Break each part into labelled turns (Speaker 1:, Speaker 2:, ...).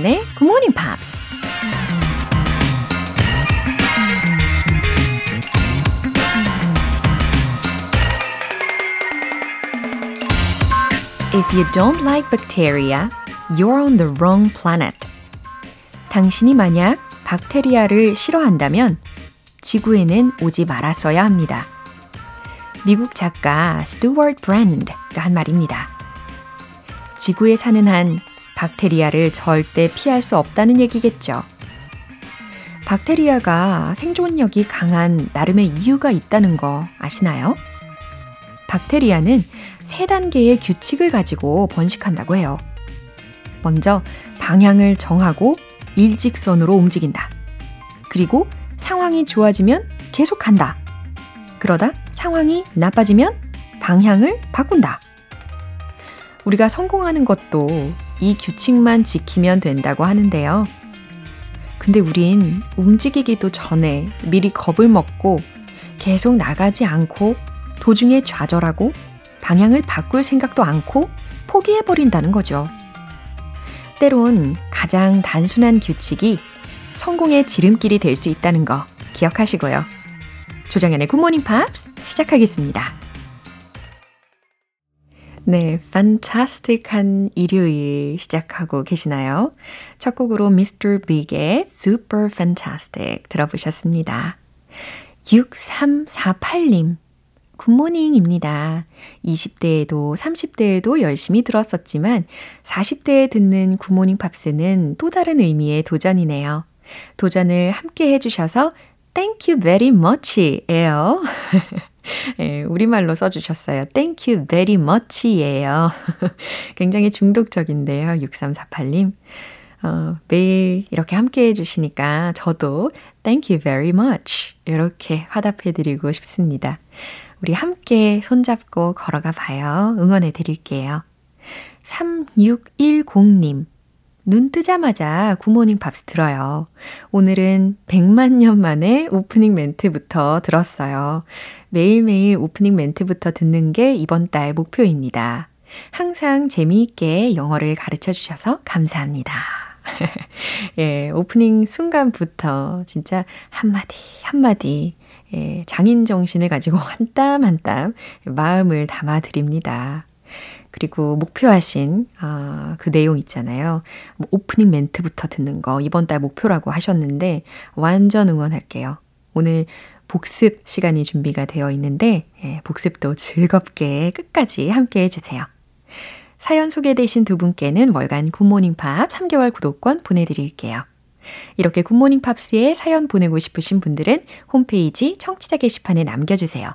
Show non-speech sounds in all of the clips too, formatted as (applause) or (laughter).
Speaker 1: 조정연의 Good Morning Pops. If you don't like bacteria, you're on the wrong planet. 당신이 만약 박테리아를 싫어한다면 지구에는 오지 말았어야 합니다. 미국 작가 스튜어트 브랜드가 한 말입니다. 지구에 사는 한 박테리아를 절대 피할 수 없다는 얘기겠죠. 박테리아가 생존력이 강한 나름의 이유가 있다는 거 아시나요? 박테리아는 세 단계의 규칙을 가지고 번식한다고 해요. 먼저 방향을 정하고 일직선으로 움직인다. 그리고 상황이 좋아지면 계속한다. 그러다 상황이 나빠지면 방향을 바꾼다. 우리가 성공하는 것도 이 규칙만 지키면 된다고 하는데요. 근데 우린 움직이기도 전에 미리 겁을 먹고 계속 나가지 않고 도중에 좌절하고 방향을 바꿀 생각도 않고 포기해버린다는 거죠. 때론 가장 단순한 규칙이 성공의 지름길이 될 수 있다는 거 기억하시고요. 조정연의 굿모닝 팝스 시작하겠습니다. 네, fantastic한 일요일 시작하고 계시나요? 첫 곡으로 Mr. Big의 Super Fantastic 들어보셨습니다. 6348님, 굿모닝입니다. 20대에도 30대에도 열심히 들었었지만 40대에 듣는 굿모닝 팝스는 또 다른 의미의 도전이네요. 도전을 함께 해주셔서 Thank you very much 예요. (laughs) 예, 우리말로 써주셨어요. Thank you very much 예요. (laughs) 굉장히 중독적인데요. 6348님. 어, 매일 이렇게 함께 해주시니까 저도 Thank you very much. 이렇게 화답해드리고 싶습니다. 우리 함께 손잡고 걸어가 봐요. 응원해 드릴게요. 3610님. 눈 뜨자마자 굿모닝 팝스 들어요. 오늘은 100만 년 만에 오프닝 멘트부터 들었어요. 매일매일 오프닝 멘트부터 듣는 게 이번 달 목표입니다. 항상 재미있게 영어를 가르쳐 주셔서 감사합니다. (laughs) 예, 오프닝 순간부터 진짜 한마디, 한마디, 예, 장인 정신을 가지고 (laughs) 한 땀 한 땀 마음을 담아 드립니다. 그리고 목표하신 아, 그 내용 있잖아요. 뭐 오프닝 멘트부터 듣는 거 이번 달 목표라고 하셨는데 완전 응원할게요. 오늘 복습 시간이 준비가 되어 있는데 예, 복습도 즐겁게 끝까지 함께 해주세요. 사연 소개되신 두 분께는 월간 굿모닝 팝스 3개월 구독권 보내드릴게요. 이렇게 굿모닝 팝스에 사연 보내고 싶으신 분들은 홈페이지 청취자 게시판에 남겨주세요.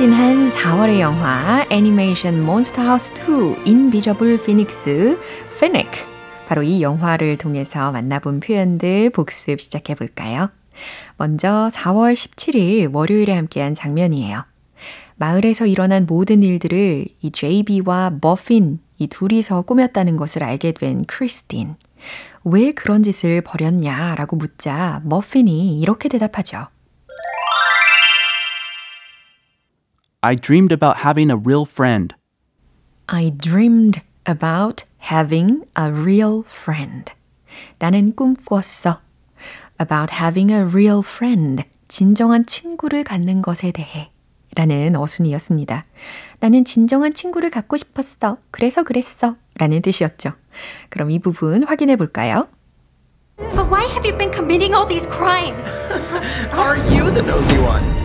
Speaker 1: 흥미진진한 4월의 영화 애니메이션 몬스터 하우스 2 인비저블 피닉스 피닉 바로 이 영화를 통해서 만나본 표현들 복습 시작해 볼까요? 먼저 4월 17일 월요일에 함께한 장면이에요. 마을에서 일어난 모든 일들을 이 JB와 머핀 이 둘이서 꾸몄다는 것을 알게 된 크리스틴. 왜 그런 짓을 벌였냐라고 묻자 머핀이 이렇게 대답하죠.
Speaker 2: I dreamed about having a real friend.
Speaker 1: I dreamed about having a real friend. 나는 꿈꿨어. about having a real friend. 진정한 친구를 갖는 것에 대해. 라는 어순이었습니다. 나는 진정한 친구를 갖고 싶었어. 그래서 그랬어. 라는 뜻이었죠. 그럼 이 부분 확인해 볼까요?
Speaker 3: But why have you been committing all these crimes?
Speaker 4: Are you the nosy one?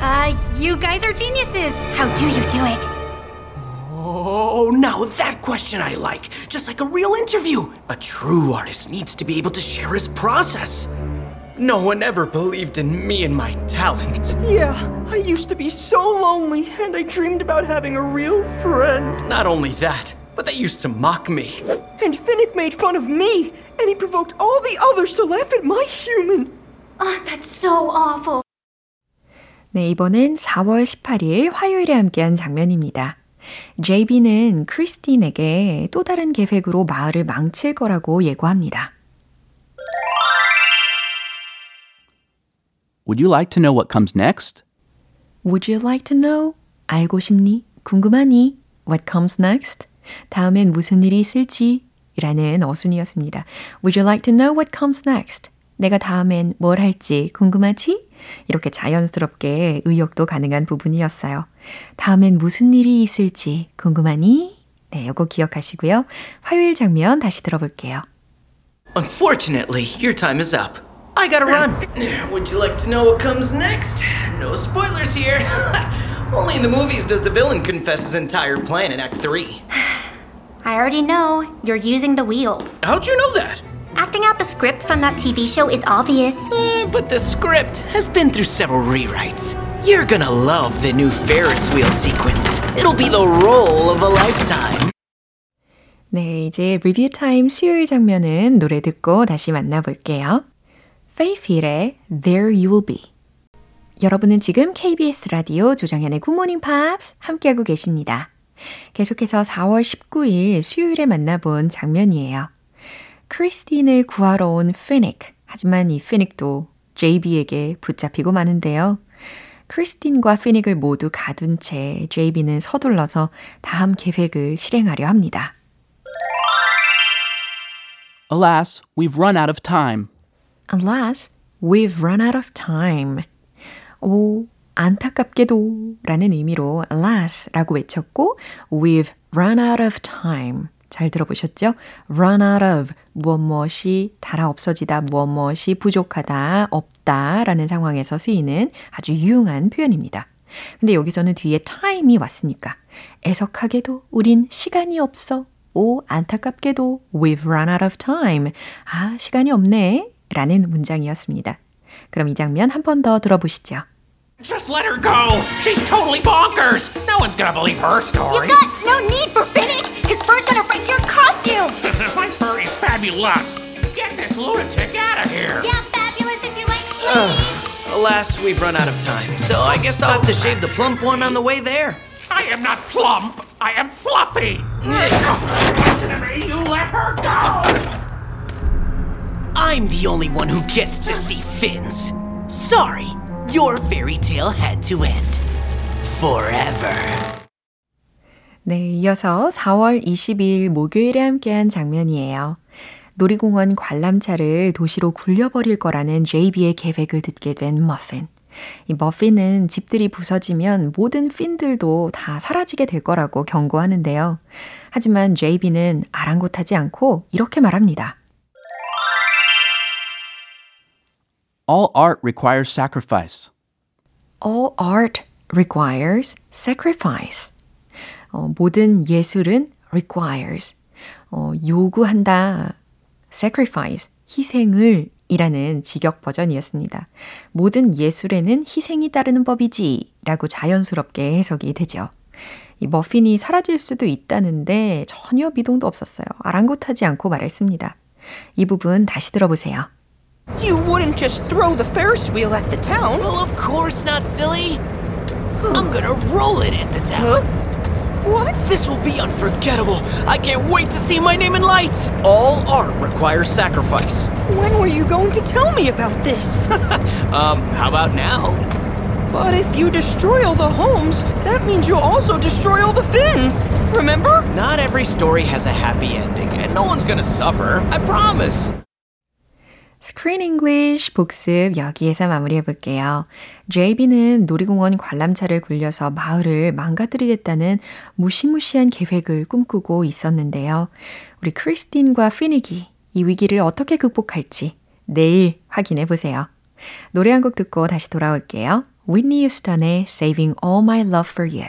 Speaker 3: Uh, you guys are geniuses. How do you do it?
Speaker 4: Oh now that question I like. Just like a real interview. A true artist needs to be able to share his process. No one ever believed in me and my talent.
Speaker 5: Yeah, I used to be so lonely, and I dreamed about having a real friend.
Speaker 4: Not only that, but they used to mock me.
Speaker 5: And Finnick made fun of me, and he provoked all the others to laugh at my human.
Speaker 3: Oh, that's so awful.
Speaker 1: 네, 이번엔 4월 18일 화요일에 함께한 장면입니다. JB는 크리스틴에게 또 다른 계획으로 마을을 망칠 거라고 예고합니다.
Speaker 2: Would you like to know what comes next?
Speaker 1: Would you like to know? 알고 싶니? 궁금하니? What comes next? 다음엔 무슨 일이 있을지? 라는 어순이었습니다. Would you like to know what comes next? 내가 다음엔 뭘 할지 궁금하지? 이렇게 자연스럽게 의역도 가능한 부분이었어요. 다음엔 무슨 일이 있을지 궁금하니? 네, 요거 기억하시고요. 화요일 장면 다시 들어볼게요.
Speaker 4: Unfortunately, your time is up. I gotta run. Would you like to know what comes next? No spoilers here. Only in the movies does the villain confess his entire plan in Act 3.
Speaker 3: I already know. You're using the wheel.
Speaker 4: How'd you know that?
Speaker 3: Acting out the script from that TV show is obvious.
Speaker 4: Eh, but the script has been through several rewrites. You're gonna love the new Ferris wheel sequence. It'll be the role of a lifetime.
Speaker 1: 네, 이제 리뷰 타임 수요일 장면은 노래 듣고 다시 만나볼게요. Faith Hill의 There You Will Be. 여러분은 지금 KBS 라디오 조정현의 굿모닝 팝스 함께하고 계십니다. 계속해서 4월 19일 수요일에 만나본 장면이에요. 크리스틴을 구하러 온 피닉. 하지만 이 피닉도 JB에게 붙잡히고 마는데요. 크리스틴과 피닉을 모두 가둔 채 JB는 서둘러서 다음 계획을 실행하려 합니다.
Speaker 2: Alas, we've run out of time.
Speaker 1: Unless we've run out of time. 오, 안타깝게도 라는 의미로 alas 라고 외쳤고 we've run out of time. 잘 들어보셨죠? run out of 무엇 무엇이 달아 없어지다 무엇 무엇이 부족하다 없다 라는 상황에서 쓰이는 아주 유용한 표현입니다. 근데 여기서는 뒤에 time이 왔으니까 애석하게도 우린 시간이 없어. 오, 안타깝게도 we've run out of time. 아, 시간이 없네. 라는 문장이었습니다. 그럼 이 장면 한 번 더 들어보시죠.
Speaker 6: Just let her go. She's totally bonkers. No one's gonna believe her story.
Speaker 3: You got no need for Finnick. His fur's gonna (laughs) costume.
Speaker 6: My fur is fabulous. Get this lunatic out of here.
Speaker 3: Yeah, fabulous if you like. Please.
Speaker 4: Alas, we've run out of time, so I guess I'll have to shave the plump one on the way there.
Speaker 6: I am not plump. I am fluffy. (laughs) you let her go.
Speaker 4: I'm the only one who gets to see fins. Sorry, your fairy tale had to end. Forever.
Speaker 1: 네, 이어서 4월 22일 목요일에 함께한 장면이에요. 놀이공원 관람차를 도시로 굴려버릴 거라는 JB의 계획을 듣게 된 머핀. 이 머핀은 집들이 부서지면 모든 핀들도 다 사라지게 될 거라고 경고하는데요. 하지만 JB는 아랑곳하지 않고 이렇게 말합니다.
Speaker 2: All art requires sacrifice.
Speaker 1: All art requires sacrifice. 어, 모든 예술은 requires. 어, 요구한다. sacrifice. 희생을 이라는 직역 버전이었습니다. 모든 예술에는 희생이 따르는 법이지 라고 자연스럽게 해석이 되죠. 이 머핀이 사라질 수도 있다는데 전혀 미동도 없었어요. 아랑곳하지 않고 말했습니다. 이 부분 다시 들어보세요.
Speaker 5: You wouldn't just throw the Ferris wheel at the town.
Speaker 4: Well, of course not, silly. I'm gonna roll it at the town.
Speaker 5: What?
Speaker 4: This will be unforgettable. I can't wait to see my name in lights. All art requires sacrifice.
Speaker 5: When were you going to tell me about this? (laughs)
Speaker 4: Um, how about now?
Speaker 5: but if you destroy all the homes, that means you'll also destroy all the fins. Remember?
Speaker 4: Not every story has a happy ending, and no one's gonna suffer. I promise.
Speaker 1: Screen English 복습 여기에서 마무리해 볼게요. JB는 놀이공원 관람차를 굴려서 마을을 망가뜨리겠다는 무시무시한 계획을 꿈꾸고 있었는데요. 우리 크리스틴과 피닉이 이 위기를 어떻게 극복할지 내일 확인해 보세요. 노래 한 곡 듣고 다시 돌아올게요. Whitney Houston의 Saving All My Love For You.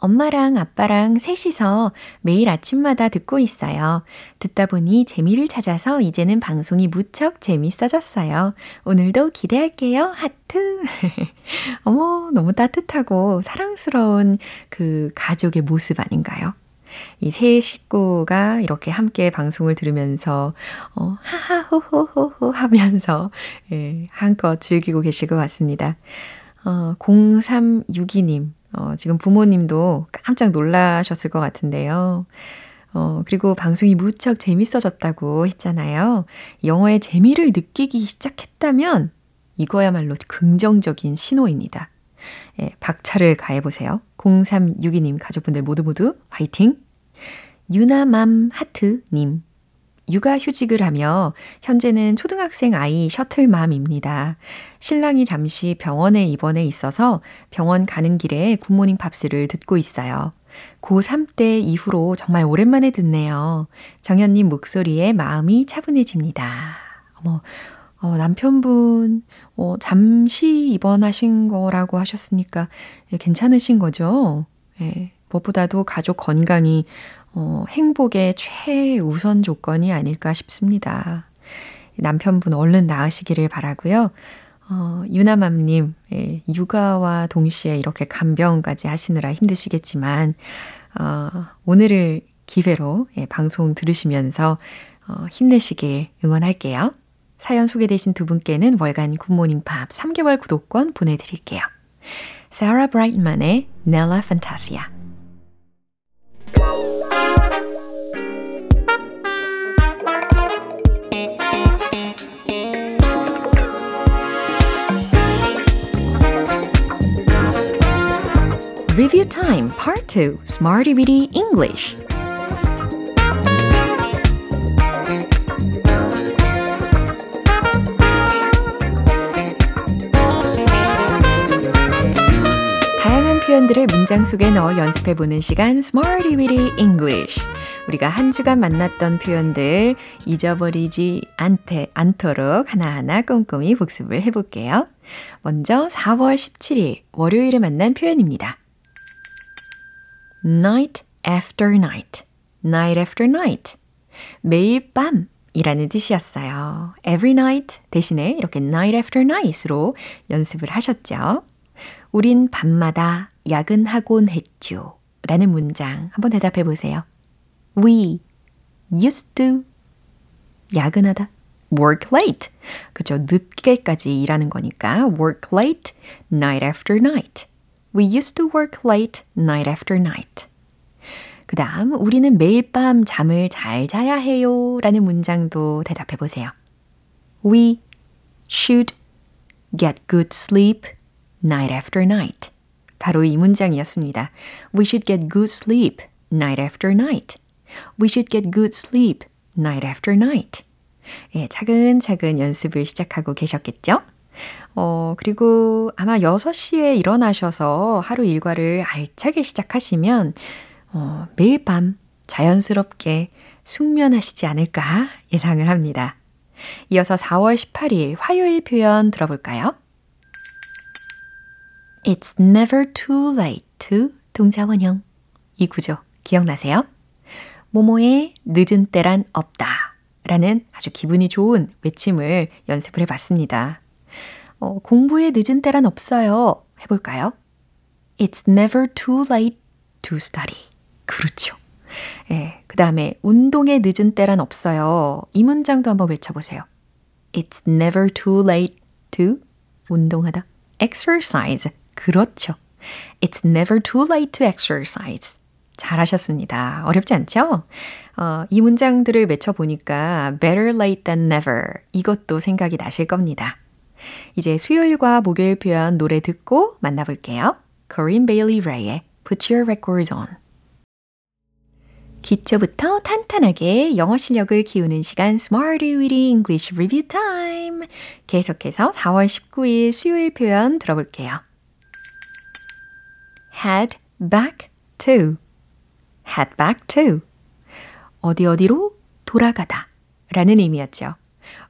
Speaker 1: 엄마랑 아빠랑 셋이서 매일 아침마다 듣고 있어요. 듣다 보니 재미를 찾아서 이제는 방송이 무척 재밌어졌어요. 오늘도 기대할게요. 하트. (laughs) 어머, 너무 따뜻하고 사랑스러운 그 가족의 모습 아닌가요? 이 세 식구가 이렇게 함께 방송을 들으면서, 어, 하하호호호호 하면서, 예, 한껏 즐기고 계실 것 같습니다. 어, 0362님. 어, 지금 부모님도 깜짝 놀라셨을 것 같은데요. 어, 그리고 방송이 무척 재밌어졌다고 했잖아요. 영어의 재미를 느끼기 시작했다면 이거야말로 긍정적인 신호입니다. 예, 박차를 가해보세요. 0362님 가족분들 모두 모두 화이팅! 유나맘 하트님. 육아휴직을 하며 현재는 초등학생 아이 셔틀맘입니다. 신랑이 잠시 병원에 입원해 있어서 병원 가는 길에 굿모닝 팝스를 듣고 있어요. 고3 때 이후로 정말 오랜만에 듣네요. 정현님 목소리에 마음이 차분해집니다. 어머, 어, 남편분, 어, 잠시 입원하신 거라고 하셨으니까 예, 괜찮으신 거죠? 예, 무엇보다도 가족 건강이 어, 행복의 최우선 조건이 아닐까 싶습니다. 남편분 얼른 나으시기를 바라고요. 어, 유나맘님, 예, 육아와 동시에 이렇게 간병까지 하시느라 힘드시겠지만, 어, 오늘을 기회로 예, 방송 들으시면서 어, 힘내시길 응원할게요. 사연 소개되신 두 분께는 월간 굿모닝 팝 3개월 구독권 보내드릴게요. 사라 브라이트만의 Nella Fantasia Review Time Part 2 Smarty Bitty English 다양한 표현들을 문장 속에 넣어 연습해 보는 시간 Smarty Bitty English 우리가 한 주간 만났던 표현들 잊어버리지 않테, 않도록 하나하나 꼼꼼히 복습을 해볼게요. 먼저 4월 17일 월요일에 만난 표현입니다. Night after night, night after night. 매일 밤 이라는 뜻이었어요. every night 대신에 이렇게 night after night으로 연습을 하셨죠. 우린 밤마다 야근하곤 했죠. 라는 문장 한번 대답해 보세요. We used to 야근하다. work late. 그죠? 늦게까지 일하는 거니까 work late, night after night. We used to work late night after night. 그 다음, 우리는 매일 밤 잠을 잘 자야 해요. 라는 문장도 대답해 보세요. We should get good sleep night after night. 바로 이 문장이었습니다. We should get good sleep night after night. We should get good sleep night after night. 예, 차근차근 연습을 시작하고 계셨겠죠? 어, 그리고 아마 6시에 일어나셔서 하루 일과를 알차게 시작하시면, 어, 매일 밤 자연스럽게 숙면하시지 않을까 예상을 합니다. 이어서 4월 18일 화요일 표현 들어볼까요? It's never too late to 동사원형. 이 구조 기억나세요? 모모의 늦은 때란 없다. 라는 아주 기분이 좋은 외침을 연습을 해봤습니다. 어, 공부에 늦은 때란 없어요. 해볼까요? It's never too late to study. 그렇죠. 예, 그 다음에 운동에 늦은 때란 없어요. 이 문장도 한번 외쳐보세요. It's never too late to 운동하다. exercise. 그렇죠. It's never too late to exercise. 잘하셨습니다. 어렵지 않죠? 어, 이 문장들을 외쳐보니까 better late than never 이것도 생각이 나실 겁니다. 이제 수요일과 목요일 표현 노래 듣고 만나볼게요. Corinne Bailey Rae의 Put Your Records On 기초부터 탄탄하게 영어 실력을 키우는 시간 Smarty Weedy English Review Time. 계속해서 4월 19일 수요일 표현 들어볼게요. head back to, head back to. 어디 어디로 돌아가다 라는 의미였죠.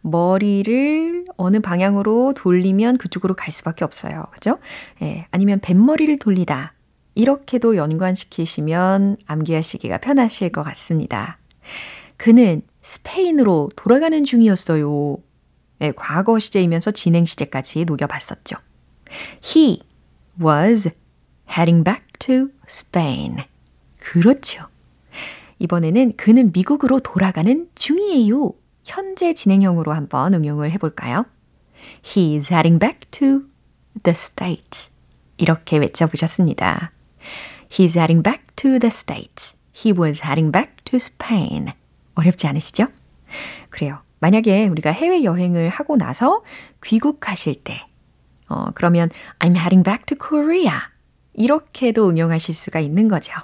Speaker 1: 머리를 어느 방향으로 돌리면 그쪽으로 갈 수밖에 없어요. 그죠? 예, 아니면 뱃머리를 돌리다. 이렇게도 연관시키시면 암기하시기가 편하실 것 같습니다. 그는 스페인으로 돌아가는 중이었어요. 네, 과거 시제이면서 진행 시제까지 녹여봤었죠. He was heading back to Spain. 그렇죠. 이번에는 그는 미국으로 돌아가는 중이에요. 현재 진행형으로 한번 응용을 해볼까요? He is heading back to the States. 이렇게 외쳐보셨습니다. He's heading back to the States. He was heading back to Spain. 어렵지 않으시죠? 그래요. 만약에 우리가 해외여행을 하고 나서 귀국하실 때, 어, 그러면 I'm heading back to Korea. 이렇게도 응용하실 수가 있는 거죠.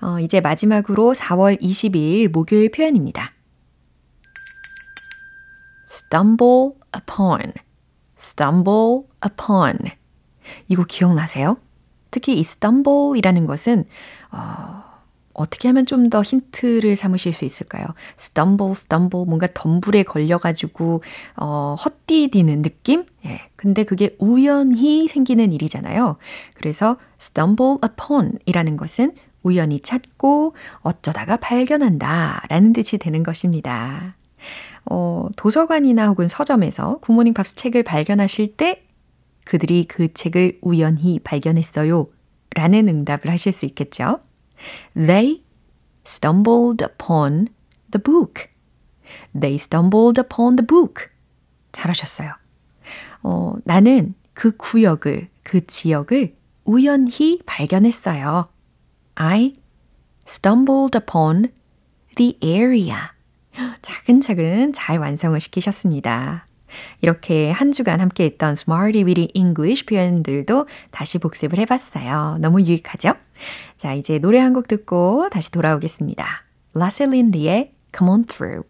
Speaker 1: 어, 이제 마지막으로 4월 22일 목요일 표현입니다. Stumble upon, stumble upon. 이거 기억나세요? 특히 이 stumble이라는 것은 어, 어떻게 하면 좀 더 힌트를 삼으실 수 있을까요? stumble, stumble, 뭔가 덤불에 걸려가지고, 어, 헛디디는 느낌? 예. 근데 그게 우연히 생기는 일이잖아요. 그래서 stumble upon 이라는 것은 우연히 찾고 어쩌다가 발견한다 라는 뜻이 되는 것입니다. 어, 도서관이나 혹은 서점에서 굿모닝 팝스 책을 발견하실 때 그들이 그 책을 우연히 발견했어요. 라는 응답을 하실 수 있겠죠. They stumbled upon the book. They stumbled upon the book. 잘하셨어요. 어, 나는 그 구역을, 그 지역을 우연히 발견했어요. I stumbled upon the area. 차근차근 잘 완성을 시키셨습니다. 이렇게 한 주간 함께 했던 Smarty Weedy English 표현들도 다시 복습을 해봤어요. 너무 유익하죠? 자, 이제 노래 한 곡 듣고 다시 돌아오겠습니다. 라셀린디의 Come On Through.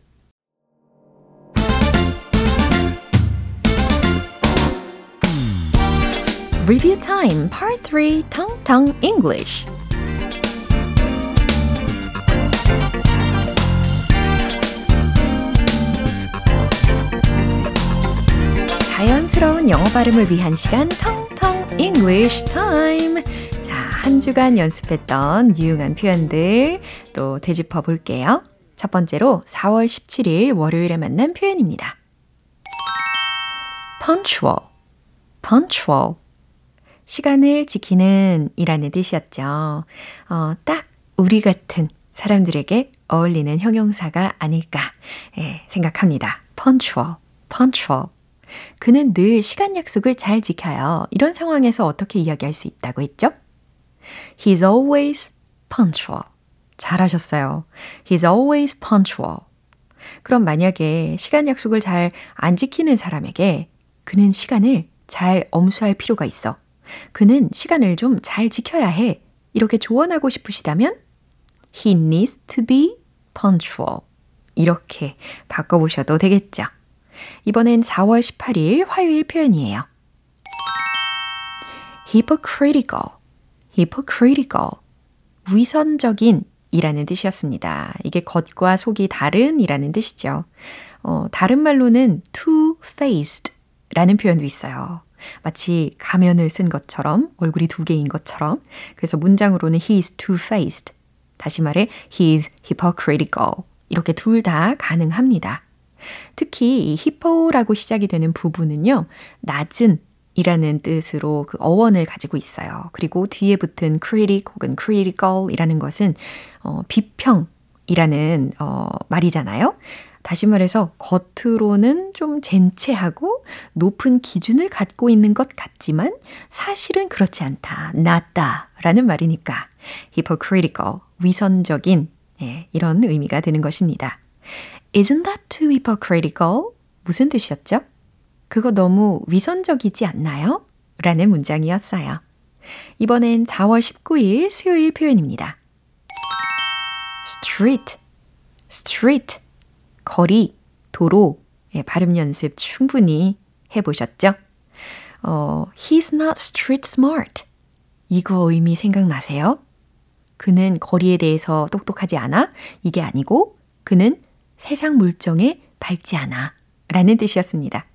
Speaker 1: Review Time Part 3 Tong Tong English 자연스러운 영어 발음을 위한 시간 텅텅 English Time. 자, 한 주간 연습했던 유용한 표현들 또 되짚어 볼게요. 첫 번째로 4월 17일 월요일에 만난 표현입니다. punctual, punctual. 시간을 지키는 이라는 뜻이었죠. 어, 딱 우리 같은 사람들에게 어울리는 형용사가 아닐까 예, 생각합니다. punctual, punctual. 그는 늘 시간 약속을 잘 지켜요. 이런 상황에서 어떻게 이야기할 수 있다고 했죠? He's always punctual. 잘하셨어요. He's always punctual. 그럼 만약에 시간 약속을 잘 안 지키는 사람에게 그는 시간을 잘 엄수할 필요가 있어. 그는 시간을 좀 잘 지켜야 해. 이렇게 조언하고 싶으시다면 He needs to be punctual. 이렇게 바꿔보셔도 되겠죠. 이번엔 4월 18일 화요일 표현이에요. hypocritical, hypocritical. 위선적인 이라는 뜻이었습니다. 이게 겉과 속이 다른 이라는 뜻이죠. 어, 다른 말로는 two-faced 라는 표현도 있어요. 마치 가면을 쓴 것처럼, 얼굴이 두 개인 것처럼. 그래서 문장으로는 he is two-faced. 다시 말해, he is hypocritical. 이렇게 둘 다 가능합니다. 특히 이 히포라고 시작이 되는 부분은요, 낮은 이라는 뜻으로 그 어원을 가지고 있어요. 그리고 뒤에 붙은 critic 혹은 critical이라는 것은 어, 비평이라는 어, 말이잖아요. 다시 말해서 겉으로는 좀 젠체하고 높은 기준을 갖고 있는 것 같지만 사실은 그렇지 않다, 낮다 라는 말이니까 hypocritical, 위선적인 예, 이런 의미가 되는 것입니다. Isn't that too hypocritical? 무슨 뜻이었죠? 그거 너무 위선적이지 않나요? 라는 문장이었어요. 이번엔 4월 19일 수요일 표현입니다. street, street, 거리, 도로, 예, 발음 연습 충분히 해보셨죠? 어, he's not street smart. 이거 의미 생각나세요? 그는 거리에 대해서 똑똑하지 않아? 이게 아니고 그는 세상 물정에 밝지 않아. 라는 뜻이었습니다.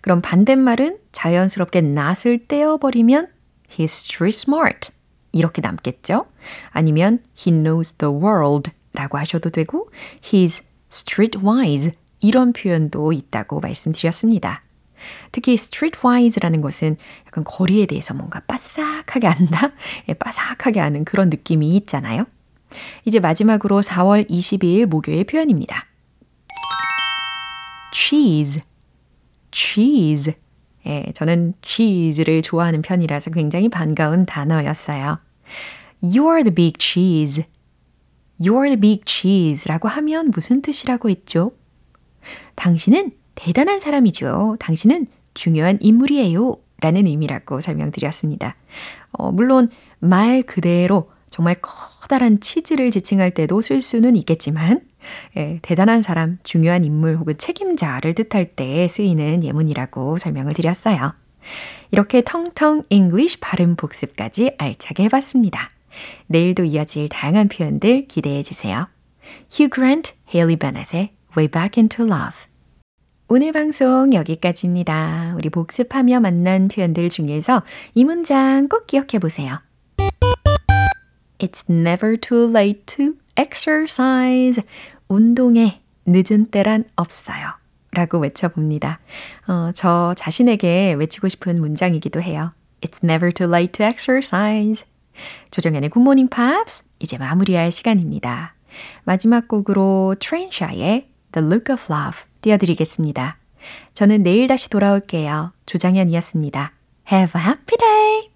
Speaker 1: 그럼 반대말은 자연스럽게 not을 떼어버리면 he's street smart. 이렇게 남겠죠? 아니면 he knows the world 라고 하셔도 되고 he's streetwise 이런 표현도 있다고 말씀드렸습니다. 특히 streetwise라는 것은 약간 거리에 대해서 뭔가 빠삭하게 안다? 예, 빠삭하게 아는 그런 느낌이 있잖아요. 이제 마지막으로 4월 22일 목요일 표현입니다. Cheese, cheese. 예, 저는 cheese를 좋아하는 편이라서 굉장히 반가운 단어였어요. You're the big cheese. You're the big cheese라고 하면 무슨 뜻이라고 했죠? 당신은 대단한 사람이죠. 당신은 중요한 인물이에요. 라는 의미라고 설명드렸습니다. 어, 물론 말 그대로 정말 커다란 치즈를 지칭할 때도 쓸 수는 있겠지만, 예, 대단한 사람, 중요한 인물 혹은 책임자를 뜻할 때 쓰이는 예문이라고 설명을 드렸어요. 이렇게 텅텅 English 발음 복습까지 알차게 해봤습니다. 내일도 이어질 다양한 표현들 기대해 주세요. Hugh Grant, Haley Bennett의 Way Back into Love. 오늘 방송 여기까지입니다. 우리 복습하며 만난 표현들 중에서 이 문장 꼭 기억해 보세요. It's never too late to exercise. 운동에 늦은 때란 없어요. 라고 외쳐봅니다. 어, 저 자신에게 외치고 싶은 문장이기도 해요. It's never too late to exercise. 조정연의 굿모닝 팝스 이제 마무리할 시간입니다. 마지막 곡으로 트레인차의 The Look of Love 띄워드리겠습니다. 저는 내일 다시 돌아올게요. 조정연이었습니다. Have a happy day!